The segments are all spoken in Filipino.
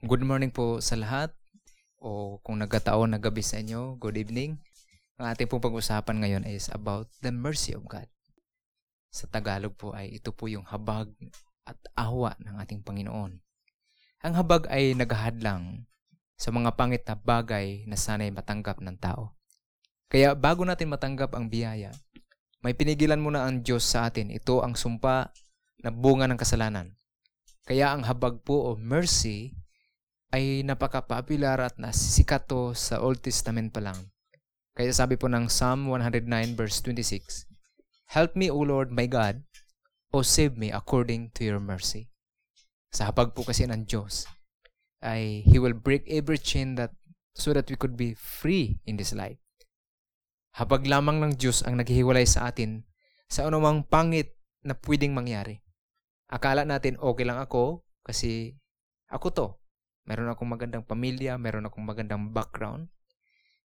Good morning po sa lahat o kung nagkataon na gabi sa inyo, good evening. Ang ating pong pag-usapan ngayon is about the mercy of God. Sa Tagalog po ay ito po yung habag at awa ng ating Panginoon. Ang habag ay naghahadlang sa mga pangit na bagay na sanay matanggap ng tao. Kaya bago natin matanggap ang biyaya, may pinigilan muna ang Diyos sa atin. Ito ang sumpa na bunga ng kasalanan. Kaya ang habag po o mercy ay napaka-popular at nasisikat to sa Old Testament pa lang. Kaya sabi po ng Psalm 109 verse 26, Help me, O Lord my God, o save me according to your mercy. Sa habag po kasi ng Diyos, ay He will break every chain that so that we could be free in this life. Habag lamang ng Diyos ang naghihiwalay sa atin sa anumang pangit na pwedeng mangyari. Akala natin okay lang ako kasi ako to. Meron akong magandang pamilya, meron akong magandang background.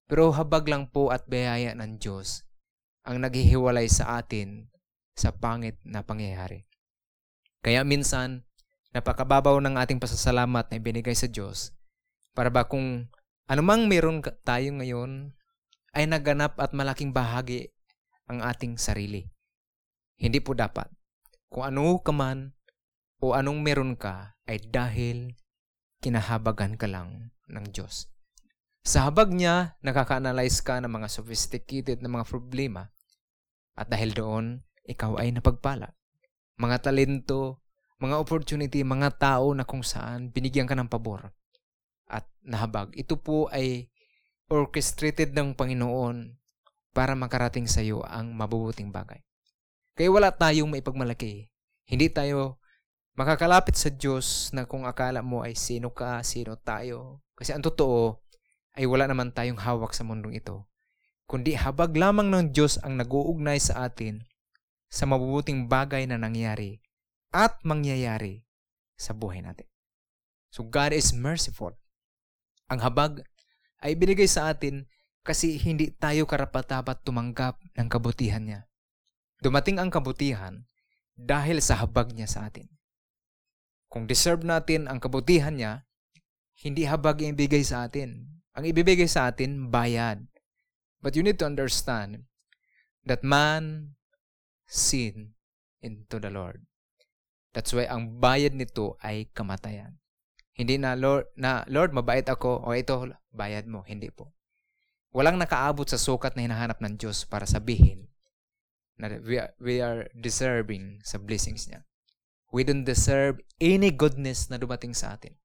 Pero habag lang po at biyaya ng Diyos ang naghihiwalay sa atin sa pangit na pangyayari. Kaya minsan, napakababaw ng ating pasasalamat na ibinigay sa Diyos para ba kung anumang meron tayo ngayon ay naganap at malaking bahagi ang ating sarili. Hindi po dapat. Kung ano ka man o anong meron ka ay dahil kinahabagan ka lang ng Diyos. Sa habag niya, nakaka-analyze ka ng mga sophisticated na mga problema at dahil doon, ikaw ay napagpala. Mga talento, mga opportunity, mga tao na kung saan binigyan ka ng pabor at nahabag. Ito po ay orchestrated ng Panginoon para makarating sa iyo ang mabubuting bagay. Kaya wala tayong maipagmalaki. Hindi tayo makakalapit sa Diyos na kung akala mo ay sino ka, sino tayo. Kasi ang totoo ay wala naman tayong hawak sa mundong ito. Kundi habag lamang ng Diyos ang nag-uugnay sa atin sa mabubuting bagay na nangyari at mangyayari sa buhay natin. So God is merciful. Ang habag ay binigay sa atin kasi hindi tayo karapat-dapat tumanggap ng kabutihan niya. Dumating ang kabutihan dahil sa habag niya sa atin. Kung deserve natin ang kabutihan niya, hindi habag ang ibigay sa atin. Ang ibibigay sa atin, bayad. But you need to understand that man sin into the Lord. That's why ang bayad nito ay kamatayan. Hindi na Lord, na Lord, mabait ako o ito bayad mo, hindi po. Walang nakaabot sa sukat na hinahanap ng Diyos para sabihin na we are, we are deserving sa blessings niya. We don't deserve any goodness na dumating sa atin.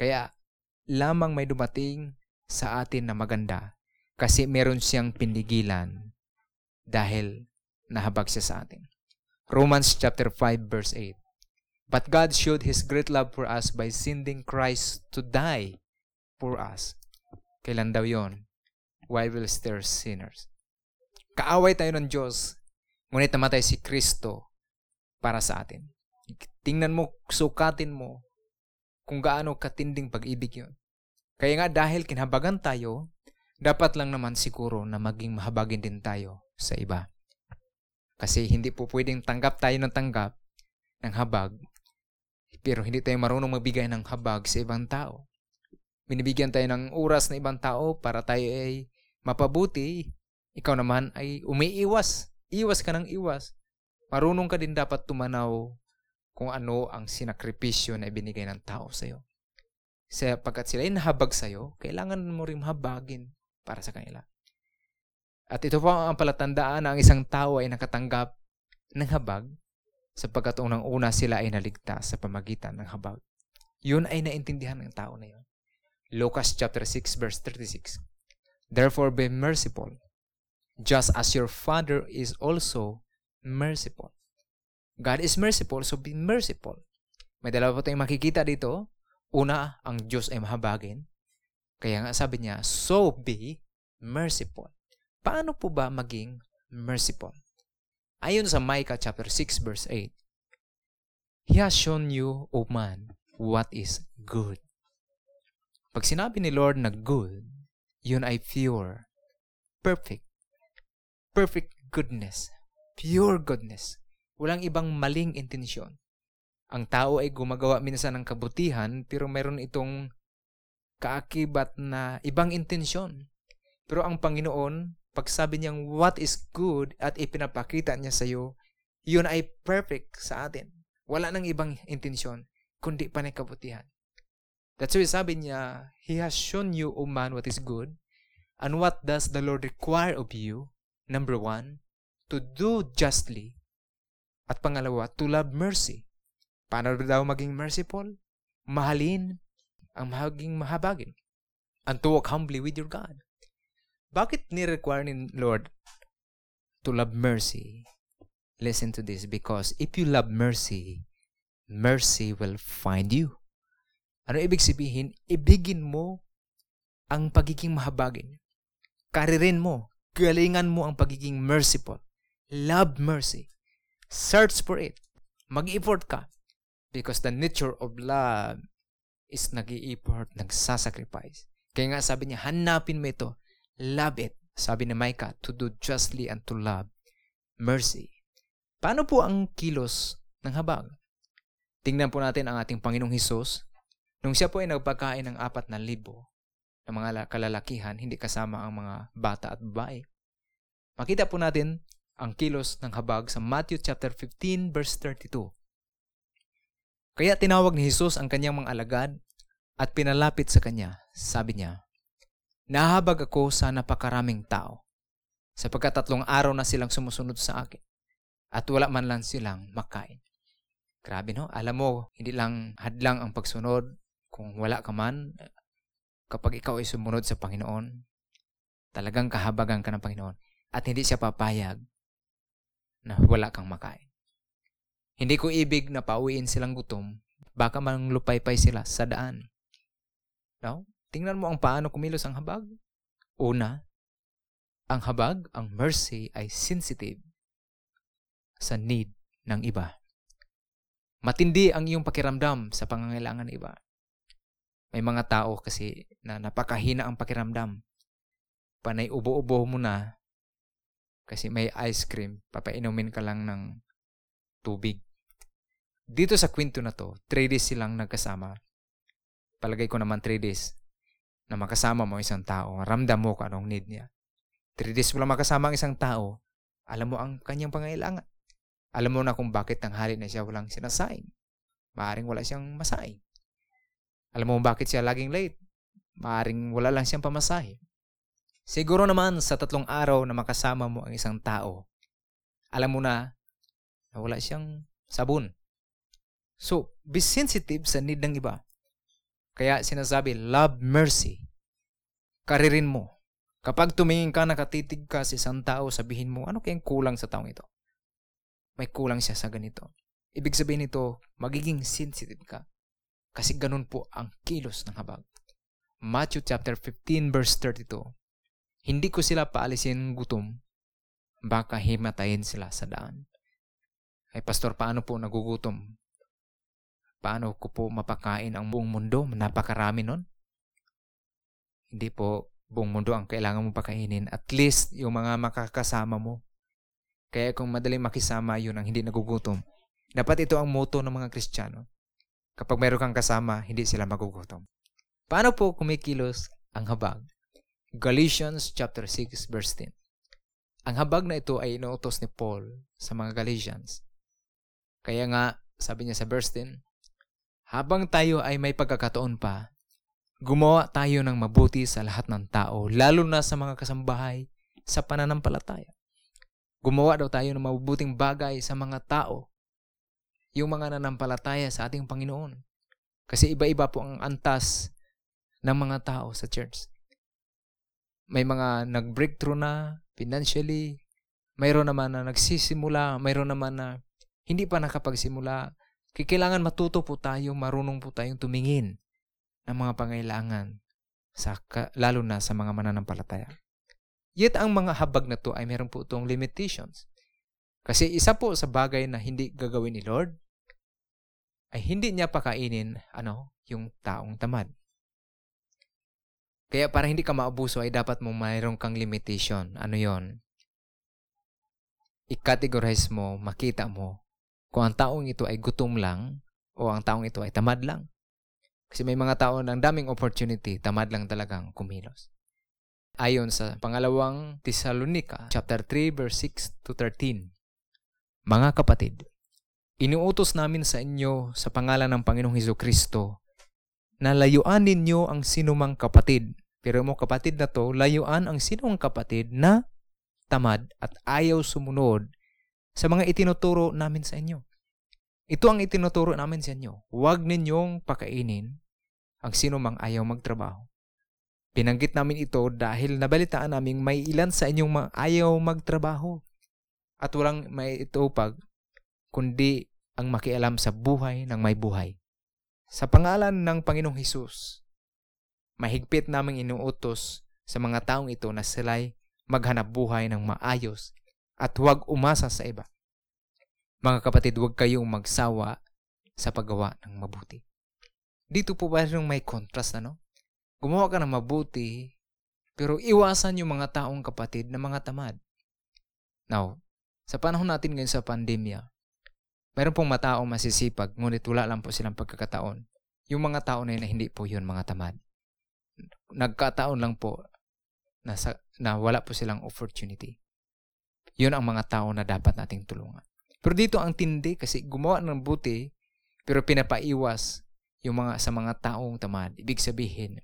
Kaya, lamang may dumating sa atin na maganda kasi meron siyang pinigilan dahil nahabag siya sa atin. Romans chapter 5 verse 8. But God showed His great love for us by sending Christ to die for us. Kailan daw yon? While we're still sinners. Kaaway tayo ng Diyos, ngunit namatay si Kristo para sa atin. Tingnan mo, sukatin mo kung gaano katinding pag-ibig yun. Kaya nga dahil kinhabagan tayo, dapat lang naman siguro na maging mahabagin din tayo sa iba. Kasi hindi po pwedeng tanggap tayo ng tanggap ng habag, pero hindi tayo marunong magbigay ng habag sa ibang tao. Binibigyan tayo ng oras ng ibang tao para tayo ay mapabuti. Ikaw naman ay umiiwas. Iwas ka ng iwas. Marunong ka din dapat tumanaw kung ano ang sinakripisyo na ibinigay ng tao sa iyo. Sa pagkat sila ay nahabag sa iyo, kailangan mo rin mahabagin para sa kanila. At ito po ang palatandaan na ang isang tao ay nakatanggap ng habag sapagkat unang una sila ay naligtas sa pamagitan ng habag. Yun ay naintindihan ng tao na yun. Lucas chapter 6 verse 36. Therefore be merciful, just as your Father is also merciful. God is merciful, so be merciful. May dalawa po tayong makikita dito. Una, ang Diyos ay mahabagin. Kaya nga sabi niya, so be merciful. Paano po ba maging merciful? Ayon sa Micah chapter 6 verse 8, He has shown you, O man, what is good. Pag sinabi ni Lord na good, yun ay pure, perfect, perfect goodness, pure goodness. Walang ibang maling intensyon. ang tao ay gumagawa minsan ng kabutihan pero meron itong kaakibat na ibang intensyon. Pero ang Panginoon, pag sabi niyang what is good at ipinapakita niya sa iyo, yun ay perfect sa atin. Wala nang ibang intensyon, kundi panay kabutihan. That's why sabi niya, He has shown you, O man, what is good. And what does the Lord require of you? Number one, to do justly. At pangalawa, to love mercy. Paano daw maging merciful? Mahalin ang maging mahabagin. And to walk humbly with your God. Bakit ni-require ni Lord to love mercy? Listen to this, because if you love mercy, mercy will find you. Ano ibig sabihin? Ibigin mo ang pagiging mahabagin. Karirin mo, galingan mo ang pagiging merciful. Love mercy. Search for it. Mag-effort ka. Because the nature of love is nag-i-effort, nagsasacrifice. Kaya nga sabi niya, hanapin mo ito. Love it. Sabi ni Micah, to do justly and to love mercy. Paano po ang kilos ng habag? Tingnan po natin ang ating Panginoong Hesus. Nung siya po ay nagpagkain ng apat na libo ng mga kalalakihan, hindi kasama ang mga bata at babae. Makita po natin ang kilos ng habag sa Matthew chapter 15 verse 32. Kaya tinawag ni Jesus ang kanyang mga alagad at pinalapit sa kanya. Sabi niya, Nahabag ako sa napakaraming tao, sapagkat tatlong araw na silang sumusunod sa akin, at wala man lang silang makain. Grabe no? Alam mo, hindi lang hadlang ang pagsunod kung wala ka man. Kapag ikaw ay sumunod sa Panginoon, talagang kahabagan ka ng Panginoon at hindi siya papayag na wala kang makain. Hindi ko ibig na pauwiin silang gutom, baka mang lupaypay sila sa daan. No? Tingnan mo ang paano kumilos ang habag. Una, ang habag, ang mercy ay sensitive sa need ng iba. Matindi ang iyong pakiramdam sa pangangailangan ng iba. May mga tao kasi na napakahina ang pakiramdam. Panay ubo-ubo mo na kasi may ice cream, papainumin ka lang ng tubig. Dito sa kwento na to, 3 days silang nagkasama. Palagay ko naman 3 days na makasama mo isang tao. Ramdam mo kung anong need niya. 3 days mo lang makasama ang isang tao, alam mo ang kanyang pangailangan. Alam mo na kung bakit tanghali na siya walang sinasaing. Maaring wala siyang masaing. Alam mo bakit siya laging late. Maaring wala lang siyang pamasahe. Siguro naman sa tatlong araw na makasama mo ang isang tao, alam mo na na wala siyang sabon. So, be sensitive sa need ng iba. Kaya sinasabi, love mercy. Karirin mo. Kapag tumingin ka, nakatitig ka sa isang tao, sabihin mo, ano kayang kulang sa taong ito? May kulang siya sa ganito. Ibig sabihin nito, magiging sensitive ka. Kasi ganun po ang kilos ng habag. Matthew chapter 15 verse 32. Hindi ko sila paalisin gutom, baka himatayin sila sa daan. Ay pastor, paano po nagugutom? Paano ko po mapakain ang buong mundo? Napakarami nun. Hindi po buong mundo ang kailangan mong pakainin. At least yung mga makakasama mo. Kaya kung madaling makisama, yun ang hindi nagugutom. Dapat ito ang motto ng mga Kristiyano. Kapag meron kang kasama, hindi sila magugutom. Paano po kumikilos ang habag? Galatians chapter 6 verse 10. Ang habag na ito ay inuutos ni Paul sa mga Galatians. Kaya nga, sabi niya sa verse 10, habang tayo ay may pagkakataon pa, gumawa tayo ng mabuti sa lahat ng tao, lalo na sa mga kasambahay sa pananampalataya. Gumawa daw tayo ng mabubuting bagay sa mga tao, yung mga nanampalataya sa ating Panginoon. Kasi iba-iba po ang antas ng mga tao sa church. May mga nag-breakthrough na financially, mayroon naman na nagsisimula, mayroon naman na hindi pa nakapagsimula, kailangan matuto po tayo, marunong po tayong tumingin ng mga pangailangan, sa, lalo na sa mga mananampalataya. Yet ang mga habag na to ay meron po itong limitations. Kasi isa po sa bagay na hindi gagawin ni Lord ay hindi niya pakainin ano, yung taong tamad. Kaya para hindi ka maabuso ay dapat mo mayroon kang limitation. Ano yon? I-categorize mo, makita mo kung ang taong ito ay gutom lang, o ang taong ito ay tamad lang. Kasi may mga tao ng daming opportunity, tamad lang talagang kumilos. Ayon sa pangalawang Thessalonica, chapter 3, verse 6 to 13. Mga kapatid, inuutos namin sa inyo sa pangalan ng Panginoong Heso Kristo na layuan ninyo ang sinumang kapatid. Pero mo kapatid na to, layuan ang sinumang kapatid na tamad at ayaw sumunod sa mga itinuturo namin sa inyo. Ito ang itinuturo namin sa inyo. Huwag ninyong pakainin ang sinumang ayaw magtrabaho Binanggit namin ito dahil nabalitaan namin may ilan sa inyong mga ayaw magtrabaho at walang may itupag kundi ang makialam sa buhay ng may buhay. Sa pangalan ng Panginoong Hesus, mahigpit naming inuutos sa mga taong ito na sila'y maghanap buhay ng maayos at huwag umasa sa iba. Mga kapatid, huwag kayong magsawa sa paggawa ng mabuti. Dito po ba may contrast, ano? Gumawa ka ng mabuti, pero iwasan yung mga taong kapatid na mga tamad. Now, sa panahon natin ngayon sa pandemya, mayroon pong mataong masisipag, ngunit wala lang po silang pagkakataon. Yung mga tao na yun, hindi po yun mga tamad. Nagkataon lang po na, sa, na wala po silang opportunity. Yun ang mga tao na dapat nating tulungan. Pero dito ang tindi kasi gumawa ng buti pero pinapaiwas yung mga sa mga taong tamad. Ibig sabihin,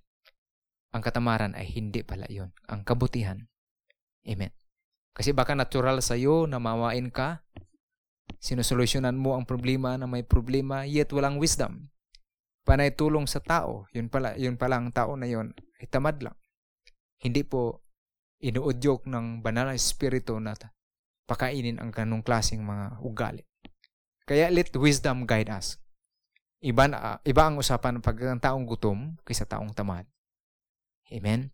ang katamaran ay hindi pala yon ang kabutihan. Amen. Kasi baka natural sa iyo na mawain ka, sinusolusyonan mo ang problema na may problema, yet walang wisdom. Panay tulong sa tao, yun pala, yun pala ang tao na yon ay tamad lang. Hindi po inuudyok ng banal na espiritu na pakainin ang ganong klaseng mga ugali. Kaya let wisdom guide us. Iba, na, iba ang usapan pag ang taong gutom kaysa taong tamad. Amen?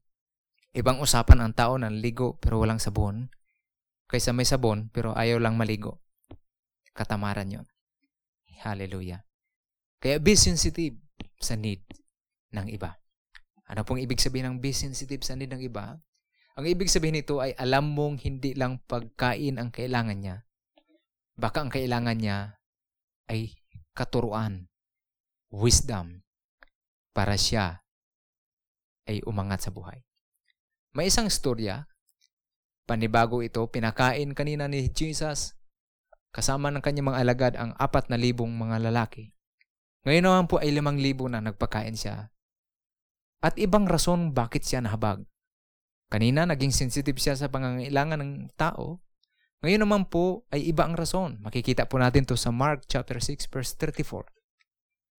Ibang usapan ang tao ng ligo pero walang sabon kaysa may sabon pero ayaw lang maligo. Katamaran yon. Hallelujah. Kaya be sensitive sa need ng iba. Ano pong ibig sabihin ng be sensitive sa need ng iba? Ang ibig sabihin nito ay alam mong hindi lang pagkain ang kailangan niya. Baka ang kailangan niya ay katuruan, wisdom, para siya ay umangat sa buhay. May isang istorya, panibago ito, pinakain kanina ni Jesus kasama ng kanyang mga alagad ang apat na libong mga lalaki. Ngayon naman po ay limang libo na nagpakain siya. At ibang rason bakit siya nahabag. Kanina naging sensitive siya sa pangangailangan ng tao. Ngayon naman po ay iba ang rason. Makikita po natin to sa Mark chapter 6 verse 34.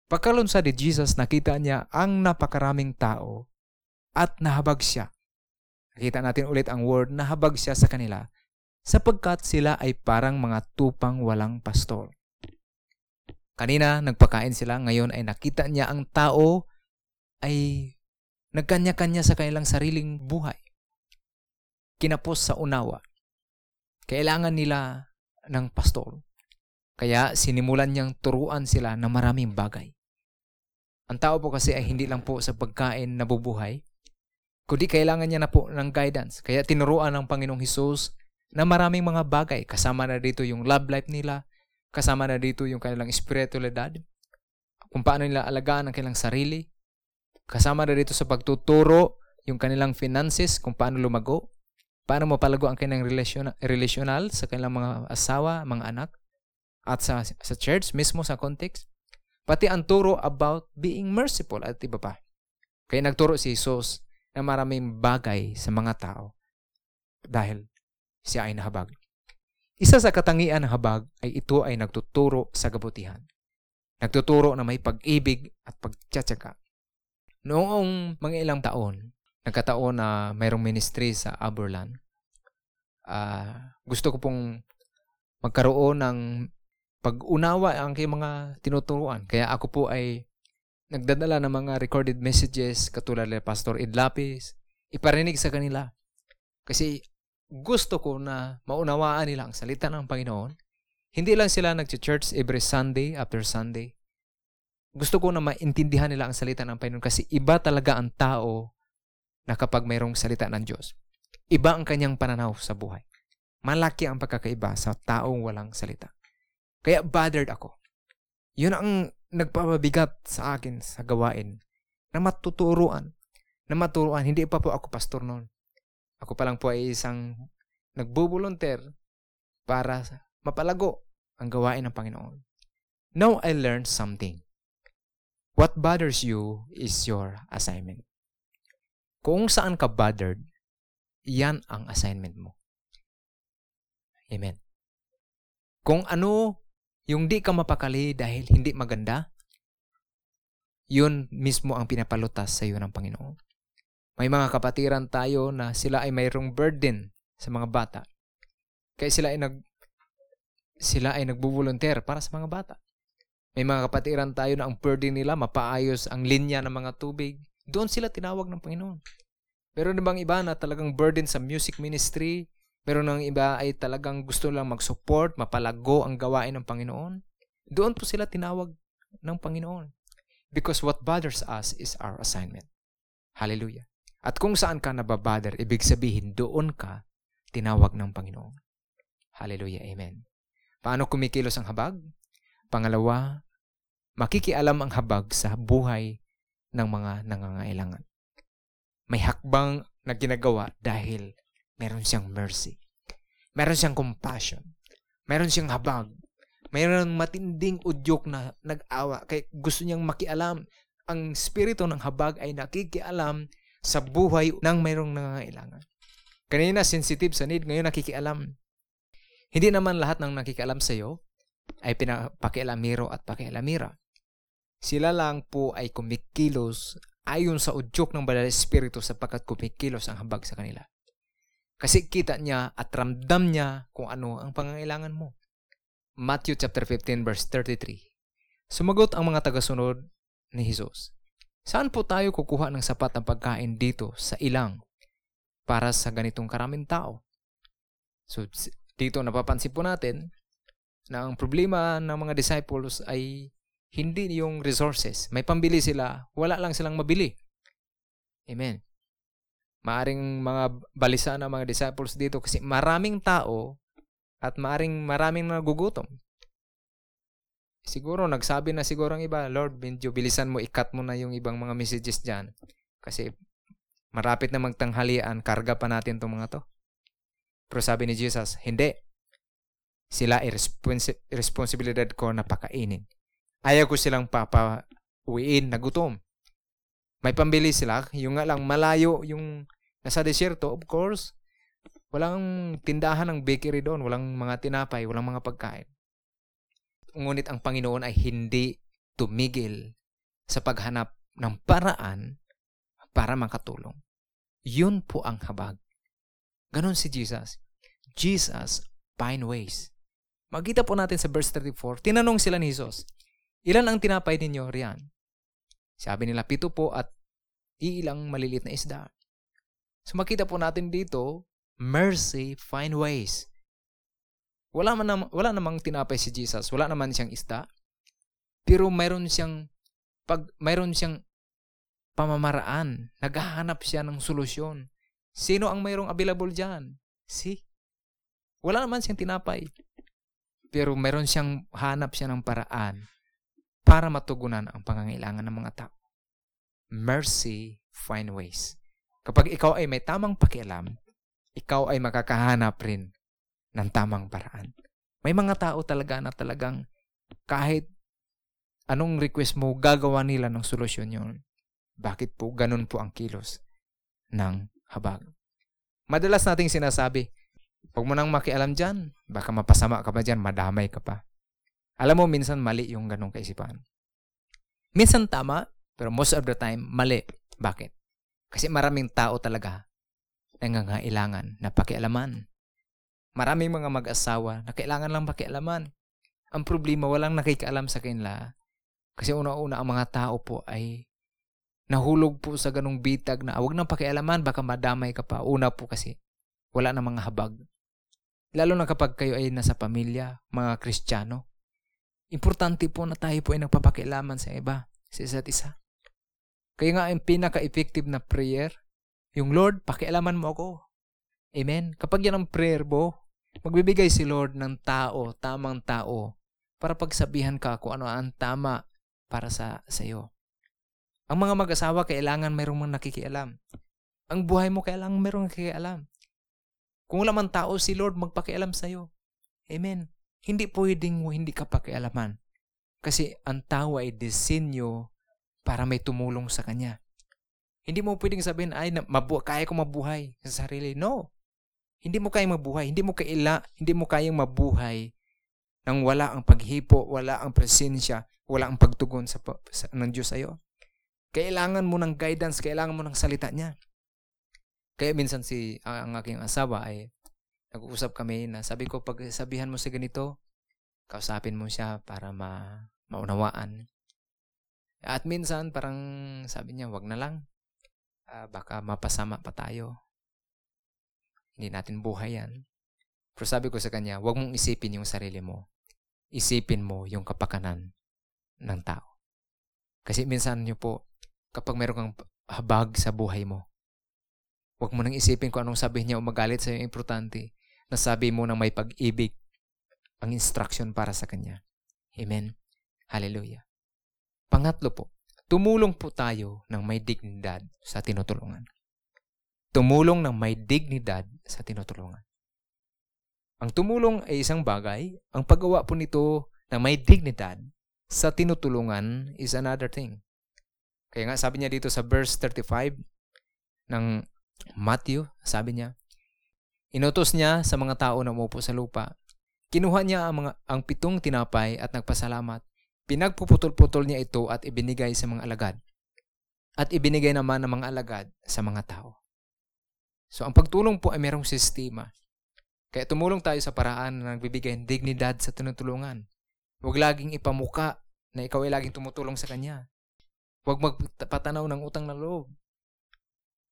Pagkalunsad ni Jesus, nakita niya ang napakaraming tao at nahabag siya. Nakita natin ulit ang word, nahabag siya sa kanila sapagkat sila ay parang mga tupang walang pastor. Kanina, nagpakain sila, ngayon ay nakita niya ang tao ay nagkanya-kanya sa kanilang sariling buhay. Kinapos sa unawa. Kailangan nila ng pastor. Kaya sinimulan niyang turuan sila ng maraming bagay. Ang tao po kasi ay hindi lang po sa pagkain nabubuhay, kundi kailangan niya na po ng guidance. Kaya tinuruan ng Panginoong Hesus na maraming mga bagay. Kasama na dito yung love life nila, kasama na dito yung kanilang spiritualidad, kung paano nila alagaan ang kanilang sarili, kasama na dito sa pagtuturo yung kanilang finances, kung paano lumago, paano mapalago ang kanilang relational sa kanilang mga asawa, mga anak, at sa, sa church mismo sa context. Pati ang turo about being merciful at iba pa. Kaya nagturo si Jesus na maraming bagay sa mga tao dahil siya ay nahabag. Isa sa katangian ng habag ay ito ay nagtuturo sa kabutihan. Nagtuturo na may pag-ibig at pagtsatsaga. Noong mga ilang taon, nagkataon na mayroong ministry sa Aberlan. Uh, gusto ko pong magkaroon ng pag-unawa ang kay mga tinuturuan. Kaya ako po ay nagdadala ng mga recorded messages katulad ni Pastor Ed Lapis, iparinig sa kanila. Kasi gusto ko na maunawaan nila ang salita ng Panginoon. Hindi lang sila nag-church every Sunday after Sunday. Gusto ko na maintindihan nila ang salita ng Panginoon kasi iba talaga ang tao na kapag mayroong salita ng Diyos. Iba ang kanyang pananaw sa buhay. Malaki ang pagkakaiba sa taong walang salita. Kaya bothered ako. Yun ang nagpapabigat sa akin sa gawain na matuturuan. Na maturuan. Hindi pa po ako pastor noon. Ako pa lang po ay isang nagbubulunter para mapalago ang gawain ng Panginoon. Now I learned something. What bothers you is your assignment. Kung saan ka bothered, yan ang assignment mo. Amen. Kung ano yung di ka mapakali dahil hindi maganda, yun mismo ang pinapalutas sa iyo ng Panginoon. May mga kapatiran tayo na sila ay mayroong burden sa mga bata. Kaya sila ay nag sila ay nagbo-volunteer para sa mga bata. May mga kapatiran tayo na ang burden nila mapaayos ang linya ng mga tubig. Doon sila tinawag ng Panginoon. Meron bang iba na talagang burden sa music ministry, Meron ng iba ay talagang gusto lang mag-support, mapalago ang gawain ng Panginoon. Doon po sila tinawag ng Panginoon. Because what bothers us is our assignment. Hallelujah. At kung saan ka nababother, ibig sabihin doon ka tinawag ng Panginoon. Hallelujah. Amen. Paano kumikilos ang habag? Pangalawa, makikialam ang habag sa buhay ng mga nangangailangan. May hakbang na ginagawa dahil meron siyang mercy. Meron siyang compassion. Meron siyang habag. Meron matinding udyok na nag-awa. Kaya gusto niyang makialam. Ang spirito ng habag ay nakikialam sa buhay ng mayroong nangangailangan. Kanina sensitive sa need, ngayon nakikialam. Hindi naman lahat ng nakikialam sa iyo ay pinapakialamiro at pakialamira. Sila lang po ay kumikilos ayon sa udyok ng Banal Espiritu sapagkat kumikilos ang habag sa kanila. Kasi kita niya at ramdam niya kung ano ang pangangailangan mo. Matthew chapter 15 verse 33. Sumagot ang mga tagasunod ni Jesus. Saan po tayo kukuha ng sapat na pagkain dito sa ilang para sa ganitong karaming tao? So dito napapansin po natin na ang problema ng mga disciples ay hindi yung resources. May pambili sila, wala lang silang mabili. Amen maaring mga balisa ng mga disciples dito kasi maraming tao at maaring maraming nagugutom. Siguro nagsabi na siguro ang iba, Lord, medyo bilisan mo, ikat mo na yung ibang mga messages dyan. Kasi marapit na magtanghalian, karga pa natin itong mga to. Pero sabi ni Jesus, hindi. Sila ay responsi- responsibilidad ko na pakainin. Ayaw ko silang papauwiin na gutom. May pambili sila, yung nga lang malayo yung nasa desierto, of course, walang tindahan ng bakery doon, walang mga tinapay, walang mga pagkain. Ngunit ang Panginoon ay hindi tumigil sa paghanap ng paraan para makatulong. Yun po ang habag. Ganon si Jesus. Jesus find ways. Magkita po natin sa verse 34, tinanong sila ni Jesus, ilan ang tinapay ninyo riyan? Sabi nila, pito po at iilang maliliit na isda. So makita po natin dito, mercy find ways. Wala, man nam- wala namang tinapay si Jesus, wala naman siyang isda. Pero mayroon siyang pag mayroon siyang pamamaraan, naghahanap siya ng solusyon. Sino ang mayroong available diyan? Si wala naman siyang tinapay. Pero mayroon siyang hanap siya ng paraan para matugunan ang pangangailangan ng mga tao mercy find ways. Kapag ikaw ay may tamang pakialam, ikaw ay makakahanap rin ng tamang paraan. May mga tao talaga na talagang kahit anong request mo, gagawa nila ng solusyon yon. Bakit po ganun po ang kilos ng habag? Madalas nating sinasabi, huwag mo nang makialam dyan, baka mapasama ka pa dyan, madamay ka pa. Alam mo, minsan mali yung ganong kaisipan. Minsan tama, pero most of the time, mali. Bakit? Kasi maraming tao talaga nangangailangan na pakialaman. Maraming mga mag-asawa na kailangan lang pakialaman. Ang problema, walang nakikialam sa kanila. Kasi una-una, ang mga tao po ay nahulog po sa ganong bitag na wag nang pakialaman, baka madamay ka pa. Una po kasi, wala na mga habag. Lalo na kapag kayo ay nasa pamilya, mga kristyano. Importante po na tayo po ay nagpapakialaman sa iba, sa isa't isa. Kaya nga ang pinaka-effective na prayer, yung Lord, pakialaman mo ako. Amen? Kapag yan ang prayer mo, magbibigay si Lord ng tao, tamang tao, para pagsabihan ka kung ano ang tama para sa iyo. Ang mga mag-asawa kailangan mayroong mga nakikialam. Ang buhay mo kailangan mayroong nakikialam. Kung wala man tao si Lord magpakialam sa iyo. Amen. Hindi pwedeng mo hindi ka pakialaman. Kasi ang tao ay disenyo para may tumulong sa kanya. Hindi mo pwedeng sabihin, ay, mabu- kaya ko mabuhay sa sarili. No. Hindi mo kayang mabuhay. Hindi mo kaila, hindi mo kayang mabuhay nang wala ang paghipo, wala ang presensya, wala ang pagtugon sa, sa ng Diyos sa iyo. Kailangan mo ng guidance, kailangan mo ng salita niya. Kaya minsan si ang aking asawa ay nag-uusap kami na sabi ko pag sabihan mo si ganito, kausapin mo siya para ma maunawaan. At minsan parang sabi niya, wag na lang. Ah, baka mapasama pa tayo. Hindi natin buhay yan. Pero sabi ko sa kanya, wag mong isipin yung sarili mo. Isipin mo yung kapakanan ng tao. Kasi minsan nyo po, kapag meron kang habag sa buhay mo, wag mo nang isipin kung anong sabihin niya o magalit sa iyo. Importante, nasabi mo na may pag-ibig ang instruction para sa kanya. Amen. Hallelujah. Pangatlo po, tumulong po tayo ng may dignidad sa tinutulungan. Tumulong ng may dignidad sa tinutulungan. Ang tumulong ay isang bagay, ang paggawa po nito ng may dignidad sa tinutulungan is another thing. Kaya nga sabi niya dito sa verse 35 ng Matthew, sabi niya, Inutos niya sa mga tao na umupo sa lupa. Kinuha niya ang, mga, ang pitong tinapay at nagpasalamat. Pinagpuputol-putol niya ito at ibinigay sa mga alagad. At ibinigay naman ng mga alagad sa mga tao. So ang pagtulong po ay merong sistema. Kaya tumulong tayo sa paraan na nagbibigay ng dignidad sa tinutulungan. Huwag laging ipamuka na ikaw ay laging tumutulong sa kanya. Huwag magpatanaw ng utang na loob.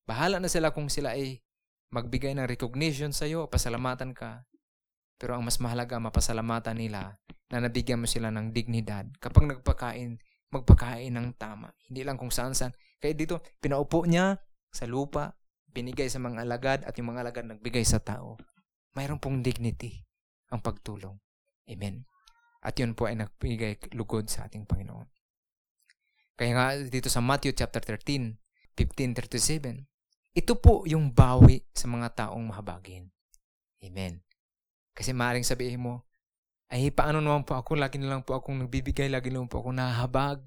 Bahala na sila kung sila ay magbigay ng recognition sa iyo, pasalamatan ka. Pero ang mas mahalaga, mapasalamatan nila na nabigyan mo sila ng dignidad. Kapag nagpakain, magpakain ng tama. Hindi lang kung saan saan. Kaya dito, pinaupo niya sa lupa, binigay sa mga alagad at yung mga alagad nagbigay sa tao. Mayroon pong dignity ang pagtulong. Amen. At yun po ay nagbigay lugod sa ating Panginoon. Kaya nga dito sa Matthew chapter 13, 15:37, ito po yung bawi sa mga taong mahabagin. Amen. Kasi maaaring sabihin mo, ay paano naman po ako, lagi na lang po akong nagbibigay, lagi naman po ako nahabag.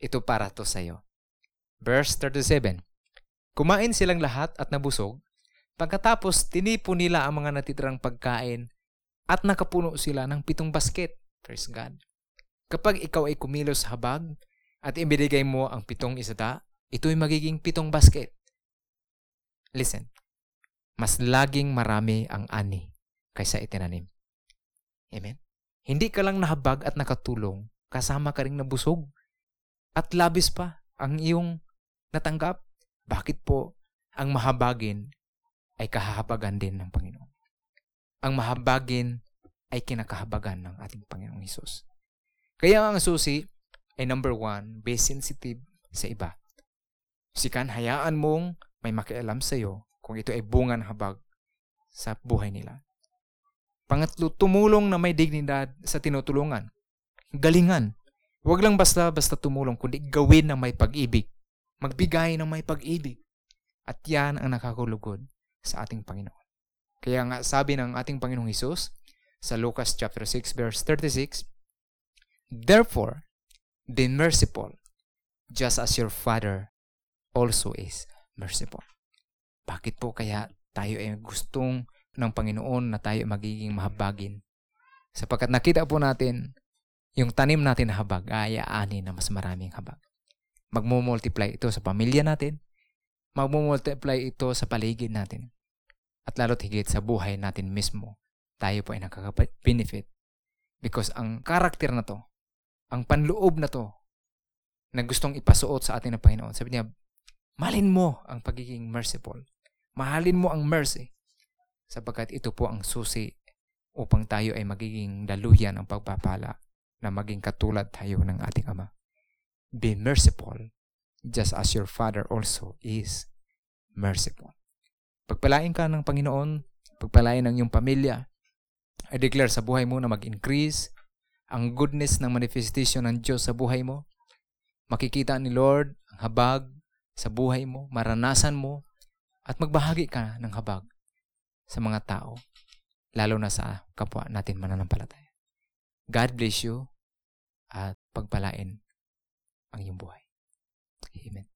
Ito para to sa'yo. Verse 37. Kumain silang lahat at nabusog. Pagkatapos, tinipo nila ang mga natitirang pagkain at nakapuno sila ng pitong basket. Praise God. Kapag ikaw ay kumilos habag at ibinigay mo ang pitong isda, ito ay magiging pitong basket. Listen, mas laging marami ang ani kaysa itinanim. Amen? Hindi ka lang nahabag at nakatulong, kasama ka rin nabusog. At labis pa ang iyong natanggap. Bakit po ang mahabagin ay kahahabagan din ng Panginoon? Ang mahabagin ay kinakahabagan ng ating Panginoong Hesus. Kaya ang susi ay number one, be sensitive sa iba. Sikan, hayaan mong may makialam sa iyo kung ito ay bunga ng habag sa buhay nila. Pangatlo, tumulong na may dignidad sa tinutulungan. Galingan. Huwag lang basta-basta tumulong, kundi gawin na may pag-ibig. Magbigay ng may pag-ibig. At yan ang nakakulugod sa ating Panginoon. Kaya nga sabi ng ating Panginoong Hesus sa Lucas chapter 6 verse 36, Therefore, be merciful, just as your Father also is merciful. Bakit po kaya tayo ay gustong ng Panginoon na tayo magiging mahabagin? Sapagkat nakita po natin, yung tanim natin na habag ay aani na mas maraming habag. Magmumultiply ito sa pamilya natin, magmumultiply ito sa paligid natin, at lalo't higit sa buhay natin mismo, tayo po ay nakaka-benefit. Because ang karakter na to, ang panloob na to, na gustong ipasuot sa atin ng Panginoon, sabi niya, Malin mo ang pagiging merciful. Mahalin mo ang mercy. Sapagkat ito po ang susi upang tayo ay magiging daluyan ang pagpapala na maging katulad tayo ng ating Ama. Be merciful just as your Father also is merciful. Pagpalain ka ng Panginoon, pagpalain ng iyong pamilya, I declare sa buhay mo na mag-increase ang goodness ng manifestation ng Diyos sa buhay mo. makikita ni Lord ang habag sa buhay mo, maranasan mo, at magbahagi ka ng habag sa mga tao, lalo na sa kapwa natin mananampalataya. God bless you at pagpalain ang iyong buhay. Amen.